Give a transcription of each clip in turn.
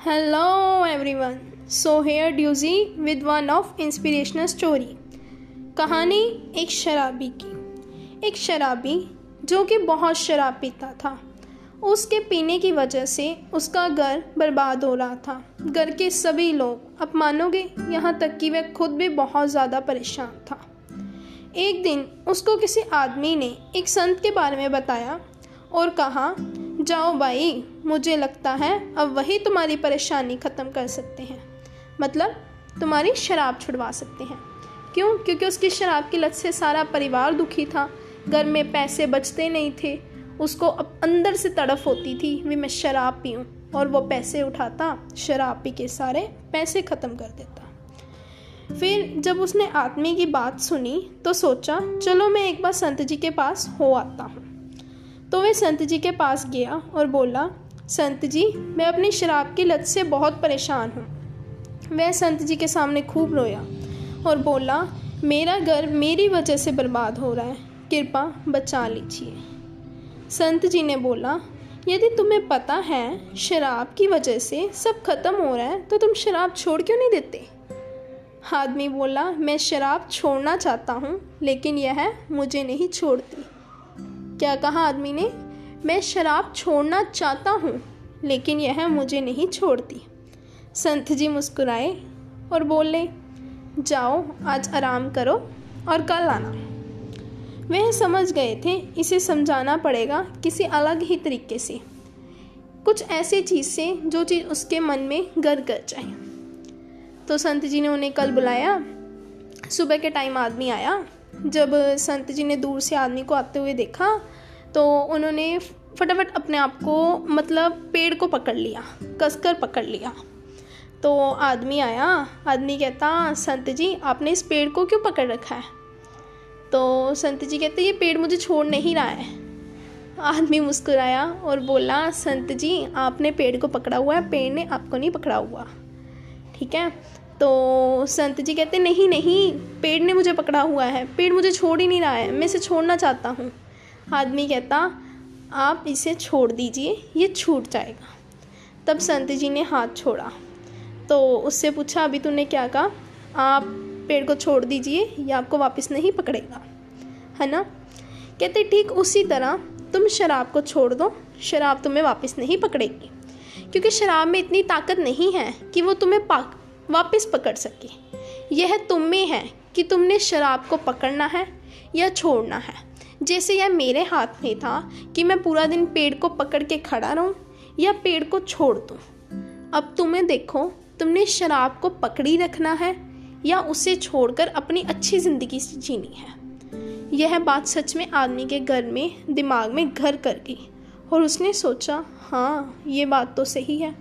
Hello, everyone. So here, Dewsy, with one of inspirational story. कहानी एक शराबी की एक शराबी, जो कि बहुत शराब पीता था उसके पीने की वजह से उसका घर बर्बाद हो रहा था घर के सभी लोग अब मानोगे, यहाँ तक कि वह खुद भी बहुत ज़्यादा परेशान था एक दिन उसको किसी आदमी ने एक संत के बारे में बताया और कहा, जाओ भाई मुझे लगता है अब वही तुम्हारी परेशानी ख़त्म कर सकते हैं। मतलब तुम्हारी शराब छुड़वा सकते हैं। क्यों? क्योंकि उसकी शराब की लत से सारा परिवार दुखी था। घर में पैसे बचते नहीं थे। उसको अब अंदर से तड़फ होती थी भी मैं शराब पीऊँ और वो पैसे उठाता, शराब पी के सारे पैसे ख़त्म कर देता। फिर जब उसने आदमी की बात सुनी तो सोचा, चलो मैं एक बार संत जी के पास हो आता हूँ। तो वह संत जी के पास गया और बोला संत जी, मैं अपनी शराब की लत से बहुत परेशान हूँ। वह संत जी के सामने खूब रोया और बोला, मेरा घर मेरी वजह से बर्बाद हो रहा है, कृपा बचा लीजिए। संत जी ने बोला, यदि तुम्हें पता है शराब की वजह से सब खत्म हो रहा है तो तुम शराब छोड़ क्यों नहीं देते? आदमी बोला, मैं शराब छोड़ना चाहता हूँ, लेकिन यह मुझे नहीं छोड़ती। क्या कहा आदमी ने? मैं शराब छोड़ना चाहता हूँ, लेकिन यह मुझे नहीं छोड़ती। संत जी मुस्कुराए और बोले, जाओ, आज आराम करो और कल आना। वह समझ गए थे, इसे समझाना पड़ेगा किसी अलग ही तरीके से। कुछ ऐसी चीज़ से जो चीज़ उसके मन में गर कर जाए। तो संत जी ने उन्हें कल बुलाया। सुबह के टाइम आदमी आया। जब संत जी ने दूर से आदमी को आते हुए देखा तो उन्होंने फटाफट अपने आप को मतलब पेड़ को पकड़ लिया, कसकर पकड़ लिया। तो आदमी आया, आदमी कहता, संत जी, आपने इस पेड़ को क्यों पकड़ रखा है? तो संत जी कहते, ये पेड़ मुझे छोड़ नहीं रहा है। आदमी मुस्कुराया और बोला, संत जी, आपने पेड़ को पकड़ा हुआ है, पेड़ ने आपको नहीं पकड़ा हुआ। ठीक है? तो संत जी कहते, नहीं नहीं, पेड़ ने मुझे पकड़ा हुआ है, पेड़ मुझे छोड़ ही नहीं रहा है, मैं इसे छोड़ना चाहता हूँ। आदमी कहता, आप इसे छोड़ दीजिए, ये छूट जाएगा। तब संत जी ने हाथ छोड़ा। तो उससे पूछा, अभी तूने क्या कहा? आप पेड़ को छोड़ दीजिए, ये आपको वापस नहीं पकड़ेगा, है ना? कहते, ठीक, उसी तरह तुम शराब को छोड़ दो, शराब तुम्हें वापस नहीं पकड़ेगी, क्योंकि शराब में इतनी ताकत नहीं है कि वो तुम्हें पाक वापस पकड़ सके। यह तुम में है कि तुमने शराब को पकड़ना है या छोड़ना है। जैसे यह मेरे हाथ में था कि मैं पूरा दिन पेड़ को पकड़ के खड़ा रहूँ या पेड़ को छोड़ दूँ। अब तुम्हें देखो, तुमने शराब को पकड़ी रखना है या उसे छोड़कर अपनी अच्छी ज़िंदगी जीनी है। यह बात सच में आदमी के घर में, दिमाग में घर कर गई और उसने सोचा हाँ ये बात तो सही है,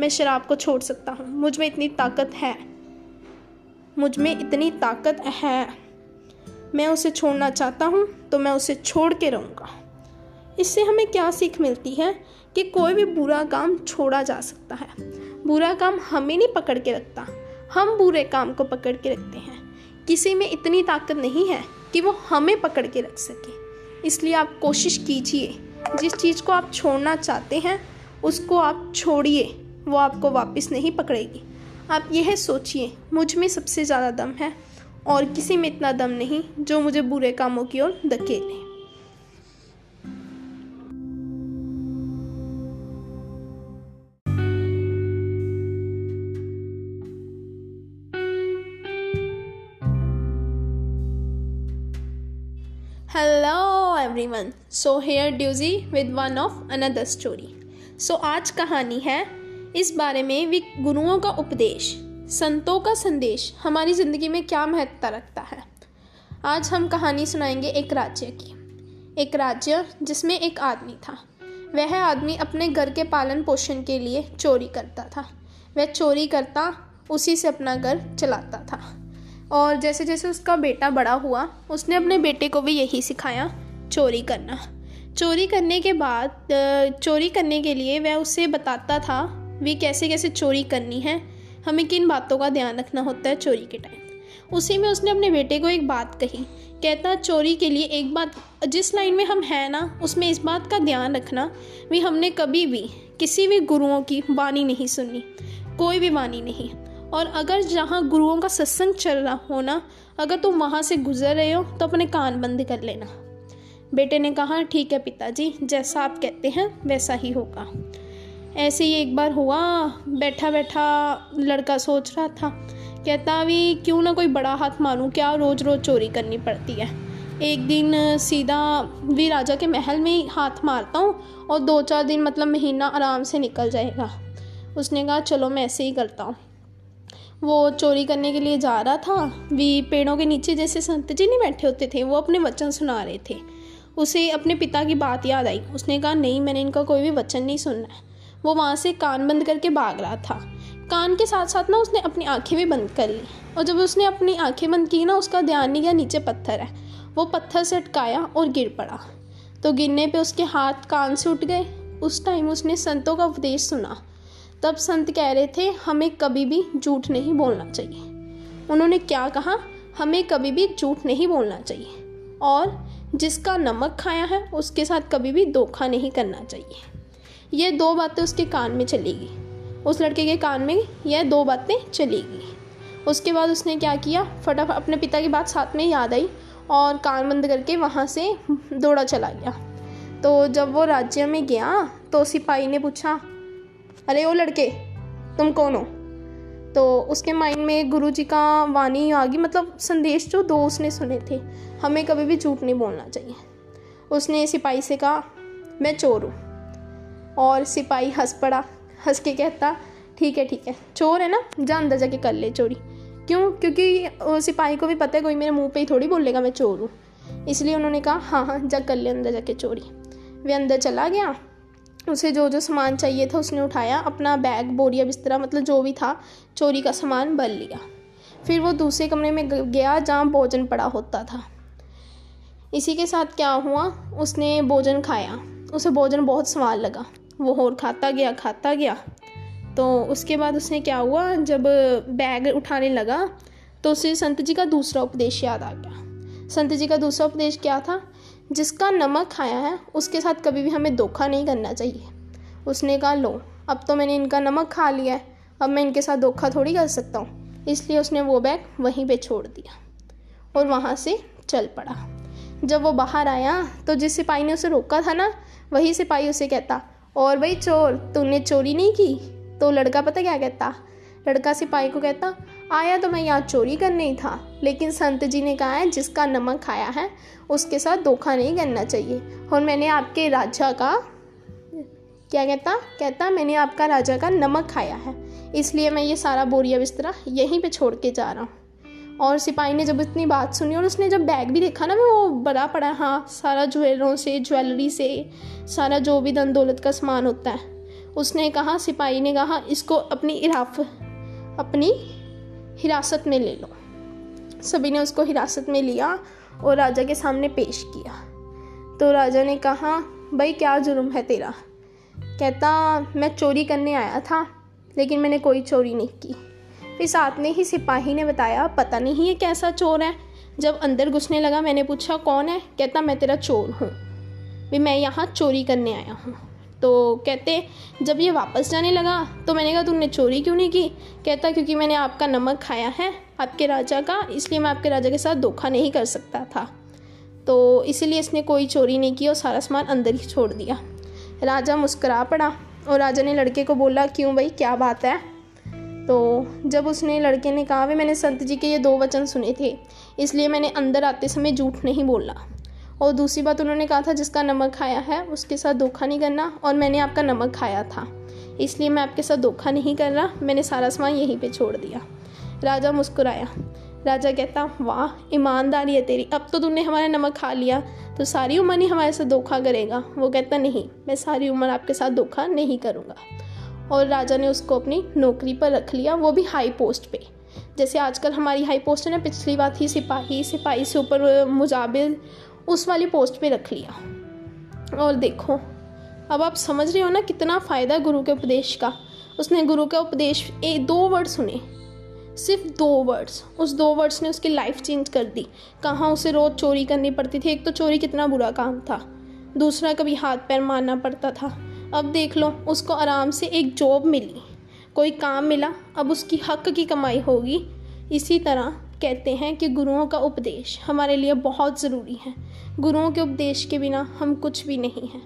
मैं शराब को छोड़ सकता हूँ। मुझमें इतनी ताकत है। मुझमें इतनी ताकत है। मैं उसे छोड़ना चाहता हूँ तो मैं उसे छोड़ के रहूँगा। इससे हमें क्या सीख मिलती है कि कोई भी बुरा काम छोड़ा जा सकता है। बुरा काम हमें नहीं पकड़ के रखता, हम बुरे काम को पकड़ के रखते हैं। किसी में इतनी ताकत नहीं है कि वो हमें पकड़ के रख सके। इसलिए आप कोशिश कीजिए, जिस चीज़ को आप छोड़ना चाहते हैं, उसको आप छोड़िए, वो आपको वापस नहीं पकड़ेगी। आप यह सोचिए, मुझमें सबसे ज़्यादा दम है और किसी में इतना दम नहीं जो मुझे बुरे कामों की ओर धकेले hello everyone so here ड्यूजी with one of another story so आज कहानी है, इस बारे में गुरुओं का उपदेश। संतों का संदेश हमारी ज़िंदगी में क्या महत्वता रखता है? आज हम कहानी सुनाएँगे एक राज्य की। एक राज्य जिसमें एक आदमी था। वह आदमी अपने घर के पालन पोषण के लिए चोरी करता था। वह चोरी करता, उसी से अपना घर चलाता था। और जैसे जैसे उसका बेटा बड़ा हुआ, उसने अपने बेटे को भी यही सिखाया, चोरी करना। चोरी करने के बाद चोरी करने के लिए वह उसे बताता था, वे कैसे कैसे चोरी करनी है? हमें किन बातों का ध्यान रखना होता है चोरी के टाइम। उसी में उसने अपने बेटे को एक बात कही, कहता, चोरी के लिए एक बात, जिस लाइन में हम हैं ना, उसमें इस बात का ध्यान रखना, भी हमने कभी भी किसी भी गुरुओं की वाणी नहीं सुनी, कोई भी वाणी नहीं। और अगर जहाँ गुरुओं का सत्संग चल रहा हो ना, अगर तुम वहाँ से गुजर रहे हो तो अपने कान बंद कर लेना। बेटे ने कहा, ठीक है पिताजी, जैसा आप कहते हैं, वैसा ही होगा। ऐसे ही एक बार हुआ बैठा बैठा लड़का सोच रहा था, कहता भी क्यों ना कोई बड़ा हाथ मारूं, क्या रोज़ रोज़ चोरी करनी पड़ती है। एक दिन सीधा भी राजा के महल में ही हाथ मारता हूँ और दो चार दिन मतलब महीना आराम से निकल जाएगा। उसने कहा, चलो मैं ऐसे ही करता हूँ। वो चोरी करने के लिए जा रहा था, भी पेड़ों के नीचे जैसे संत जी नहीं बैठे होते थे, वो अपने वचन सुना रहे थे। उसे अपने पिता की बात याद आई। उसने कहा, नहीं, मैंने इनका कोई भी वचन नहीं सुनना है। वो वहाँ से कान बंद करके भाग रहा था। कान के साथ साथ ना उसने अपनी आँखें भी बंद कर ली और जब उसने अपनी आँखें बंद की ना, उसका ध्यान नहीं गया, नीचे पत्थर है। वो पत्थर से अटकाया और गिर पड़ा। तो गिरने पे उसके हाथ कान से उठ गए। उस टाइम उसने संतों का उपदेश सुना। तब संत कह रहे थे, हमें कभी भी झूठ नहीं बोलना चाहिए। उन्होंने क्या कहा? हमें कभी भी झूठ नहीं बोलना चाहिए और जिसका नमक खाया है, उसके साथ कभी भी धोखा नहीं करना चाहिए। ये दो बातें उसके कान में चलेगी। उस लड़के के कान में यह दो बातें चलेगी। उसके बाद उसने क्या किया? फटाफट अपने पिता की बात साथ में याद आई और कान बंद करके वहाँ से दौड़ा चला गया। तो जब वो राज्य में गया तो सिपाही ने पूछा, अरे ओ लड़के, तुम कौन हो? तो उसके माइंड में गुरु जी का वाणी आ गई। मतलब संदेश जो दो उसने सुने थे, हमें कभी भी झूठ नहीं बोलना चाहिए। उसने सिपाही से कहा, मैं चोर हूँ। और सिपाही हंस पड़ा, हंस के कहता, ठीक है ठीक है, चोर है ना, जा अंदर जाके कर ले चोरी। क्यों? क्योंकि सिपाही को भी पता है, कोई मेरे मुँह पे ही थोड़ी बोलेगा मैं चोर हूँ। इसलिए उन्होंने कहा हाँ हाँ जा कर ले अंदर जाके चोरी। वे अंदर चला गया। उसे जो जो सामान चाहिए था, उसने उठाया, अपना बैग, बोरिया, बिस्तरा मतलब जो भी था, चोरी का सामान, भर लिया। फिर वो दूसरे कमरे में गया, जहाँ भोजन पड़ा होता था। इसी के साथ क्या हुआ? उसने भोजन खाया। उसे भोजन बहुत स्वाद लगा। वो और खाता गया खाता गया। तो उसके बाद उसने क्या हुआ, जब बैग उठाने लगा तो उसे संत जी का दूसरा उपदेश याद आ गया। संत जी का दूसरा उपदेश क्या था? जिसका नमक खाया है, उसके साथ कभी भी हमें धोखा नहीं करना चाहिए। उसने कहा, लो, अब तो मैंने इनका नमक खा लिया है, अब मैं इनके साथ धोखा थोड़ी कर सकता हूँ। इसलिए उसने वो बैग वहीं पे छोड़ दिया और वहाँ से चल पड़ा। जब वो बाहर आया तो जिस सिपाही ने उसे रोका था ना, वही सिपाही उसे कहता और भाई चोर, तूने चोरी नहीं की? तो लड़का पता क्या कहता? लड़का सिपाही को कहता, आया तो मैं यहाँ चोरी करने ही था, लेकिन संत जी ने कहा है, जिसका नमक खाया है, उसके साथ धोखा नहीं करना चाहिए। और मैंने आपके राजा का, क्या कहता? कहता, मैंने आपका राजा का नमक खाया है, इसलिए मैं ये सारा बोरिया बिस्तरा यहीं पे छोड़ के जा रहा हूँ। और सिपाही ने जब इतनी बात सुनी और उसने जब बैग भी देखा ना वो बड़ा पड़ा हाँ सारा ज्वेलरों से ज्वेलरी से, सारा जो भी धन दौलत का सामान होता है। उसने कहा, सिपाही ने कहा, इसको अपनी इराफ अपनी हिरासत में ले लो। सभी ने उसको हिरासत में लिया और राजा के सामने पेश किया। तो राजा ने कहा, भाई, क्या जुर्म है तेरा? कहता, मैं चोरी करने आया था, लेकिन मैंने कोई चोरी नहीं की। फिर साथ में ही सिपाही ने बताया, पता नहीं ये कैसा चोर है। जब अंदर घुसने लगा, मैंने पूछा, कौन है? कहता, मैं तेरा चोर हूँ। भी मैं यहाँ चोरी करने आया हूँ। तो कहते, जब ये वापस जाने लगा तो मैंने कहा, तुमने चोरी क्यों नहीं की? कहता, क्योंकि मैंने आपका नमक खाया है, आपके राजा का, इसलिए मैं आपके राजा के साथ धोखा नहीं कर सकता था। तो इसीलिए इसने कोई चोरी नहीं की और सारा सामान अंदर ही छोड़ दिया। राजा मुस्करा पड़ा और राजा ने लड़के को बोला, क्यों भाई, क्या बात है? तो जब उसने लड़के ने कहा भी मैंने संत जी के ये दो वचन सुने थे, इसलिए मैंने अंदर आते समय झूठ नहीं बोला। और दूसरी बात उन्होंने कहा था, जिसका नमक खाया है, उसके साथ धोखा नहीं करना, और मैंने आपका नमक खाया था, इसलिए मैं आपके साथ धोखा नहीं कर रहा, मैंने सारा सामान यहीं पे छोड़ दिया। राजा मुस्कुराया। राजा कहता, वाह, ईमानदारी है तेरी, अब तो तूने हमारा नमक खा लिया तो सारी उम्र ही हमारे साथ धोखा करेगा। वो कहता, नहीं, मैं सारी उम्र आपके साथ धोखा नहीं करूँगा। और राजा ने उसको अपनी नौकरी पर रख लिया, वो भी हाई पोस्ट पे। जैसे आजकल हमारी हाई पोस्ट है ना, पिछली बात थी सिपाही सिपाही से ऊपर मुजाबिल, उस वाली पोस्ट पे रख लिया। और देखो, अब आप समझ रहे हो ना कितना फ़ायदा गुरु के उपदेश का। उसने गुरु का उपदेश एक दो वर्ड सुने। सिर्फ़ दो वर्ड्स उस दो वर्ड्स ने उसकी लाइफ चेंज कर दी। कहाँ उसे रोज़ चोरी करनी पड़ती थी? एक तो चोरी कितना बुरा काम था। दूसरा कभी हाथ पैर मारना पड़ता था। अब देख लो, उसको आराम से एक जॉब मिली। कोई काम मिला, अब उसकी हक की कमाई होगी। इसी तरह कहते हैं कि गुरुओं का उपदेश हमारे लिए बहुत ज़रूरी है। गुरुओं के उपदेश के बिना हम कुछ भी नहीं हैं,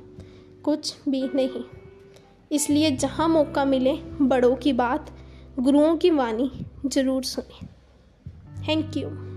कुछ भी नहीं। इसलिए जहाँ मौका मिले, बड़ों की बात, गुरुओं की वाणी ज़रूर सुने। Thank you